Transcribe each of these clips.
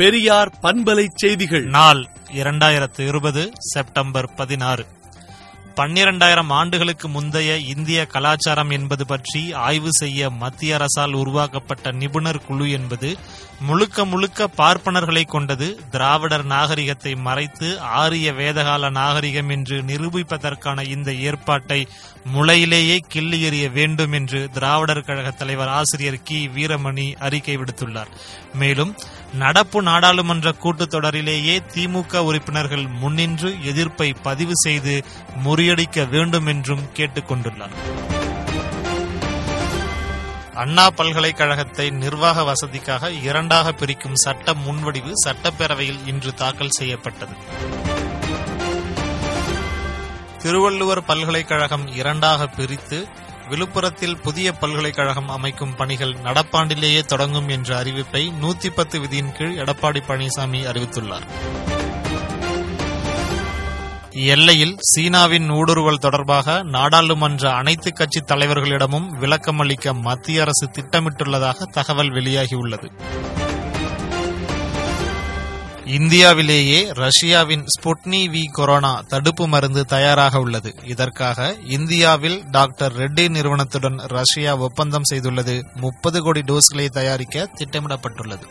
பெரியார் பண்பலை செய்திகள். நாள் இரண்டாயிரத்து இருபது செப்டம்பர் பதினாறு. பன்னிரண்டாயிரம் ஆண்டுகளுக்கு முந்தைய இந்திய கலாச்சாரம் என்பது பற்றி ஆய்வு செய்ய மத்திய அரசால் உருவாக்கப்பட்ட நிபுணர் குழு என்பது முழுக்க முழுக்க பார்ப்பனர்களை கொண்டது. திராவிடர் நாகரிகத்தை மறைத்து ஆரிய வேதகால நாகரிகம் என்று நிரூபிப்பதற்கான இந்த ஏற்பாட்டை முளையிலேயே கிள்ளி எறிய வேண்டும் என்று திராவிடர் கழக தலைவர் ஆசிரியர் கி. வீரமணி அறிக்கை விடுத்துள்ளார். மேலும் நடப்பு நாடாளுமன்ற கூட்டத்தொடரிலேயே திமுக உறுப்பினர்கள் முன்னின்று எதிர்ப்பை பதிவு செய்து முறியடிக்க வேண்டும் என்றும் கேட்டுக் கொண்டுள்ளார் அண்ணா பல்கலைக்கழகத்தை நிர்வாக வசதிக்காக இரண்டாக பிரிக்கும் சட்ட முன்வடிவு சட்டப்பேரவையில் இன்று தாக்கல் செய்யப்பட்டது. திருவள்ளுவர் பல்கலைக்கழகம் இரண்டாக பிரித்து விழுப்புரத்தில் புதிய பல்கலைக்கழகம் அமைக்கும் பணிகள் நடப்பாண்டிலேயே தொடங்கும் என்ற அறிவிப்பை நூத்தி பத்து விதியின் கீழ் எடப்பாடி பழனிசாமி அறிவித்துள்ளார். எல்லையில் சீனாவின் ஊடுருவல் தொடர்பாக நாடாளுமன்ற அனைத்து கட்சி தலைவர்களிடமும் விளக்கமளிக்க மத்திய அரசு திட்டமிட்டுள்ளதாக தகவல் வெளியாகியுள்ளது. இந்தியாவிலேயே ரஷ்யாவின் ஸ்புட்னி வி கொரோனா தடுப்பு மருந்து தயாராக உள்ளது. இதற்காக இந்தியாவில் டாக்டர் ரெட்டி நிறுவனத்துடன் ரஷ்யா ஒப்பந்தம் செய்துள்ளது. முப்பது கோடி டோஸ்களை தயாரிக்க திட்டமிடப்பட்டுள்ளது.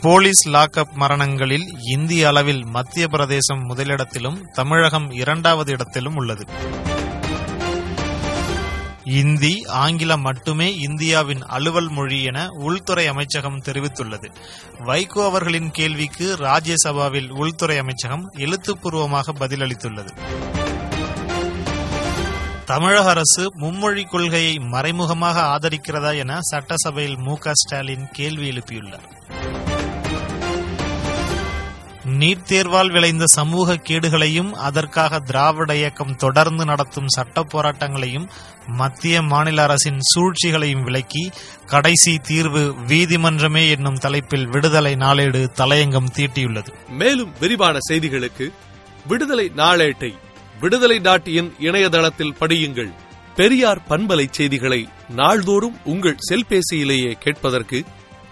போலீஸ் லாக்அப் மரணங்களில் இந்திய அளவில் மத்திய பிரதேசம் முதலிடத்திலும் தமிழகம் இரண்டாவது இடத்திலும் உள்ளது. இந்தி ஆங்கிலம் மட்டுமே இந்தியாவின் அலுவல் மொழி என உள்துறை அமைச்சகம் தெரிவித்துள்ளது. வைகோ அவர்களின் கேள்விக்கு ராஜ்யசபாவில் உள்துறை அமைச்சகம் எழுத்துப்பூர்வமாக பதிலளித்துள்ளது. தமிழக அரசு மும்மொழி கொள்கையை மறைமுகமாக ஆதரிக்கிறதா என சட்டசபையில் மு ஸ்டாலின் கேள்வி எழுப்பியுள்ளார். நீட் தேர்வால் விளைந்த சமூக கேடுகளையும் அதற்காக திராவிட இயக்கம் தொடர்ந்து நடத்தும் சட்ட போராட்டங்களையும் மத்திய மாநில அரசின் சூழ்ச்சிகளையும் விளக்கி கடைசி தீர்வு வீதிமன்றமே என்னும் தலைப்பில் விடுதலை நாளேடு தலையங்கம் தீட்டியுள்ளது. மேலும் விரிவான செய்திகளுக்கு விடுதலை நாளேட்டை விடுதலை டாட் இன் இணையதளத்தில் படியுங்கள். பெரியார் பண்பலை செய்திகளை நாள்தோறும் உங்கள் செல்பேசியிலேயே கேட்பதற்கு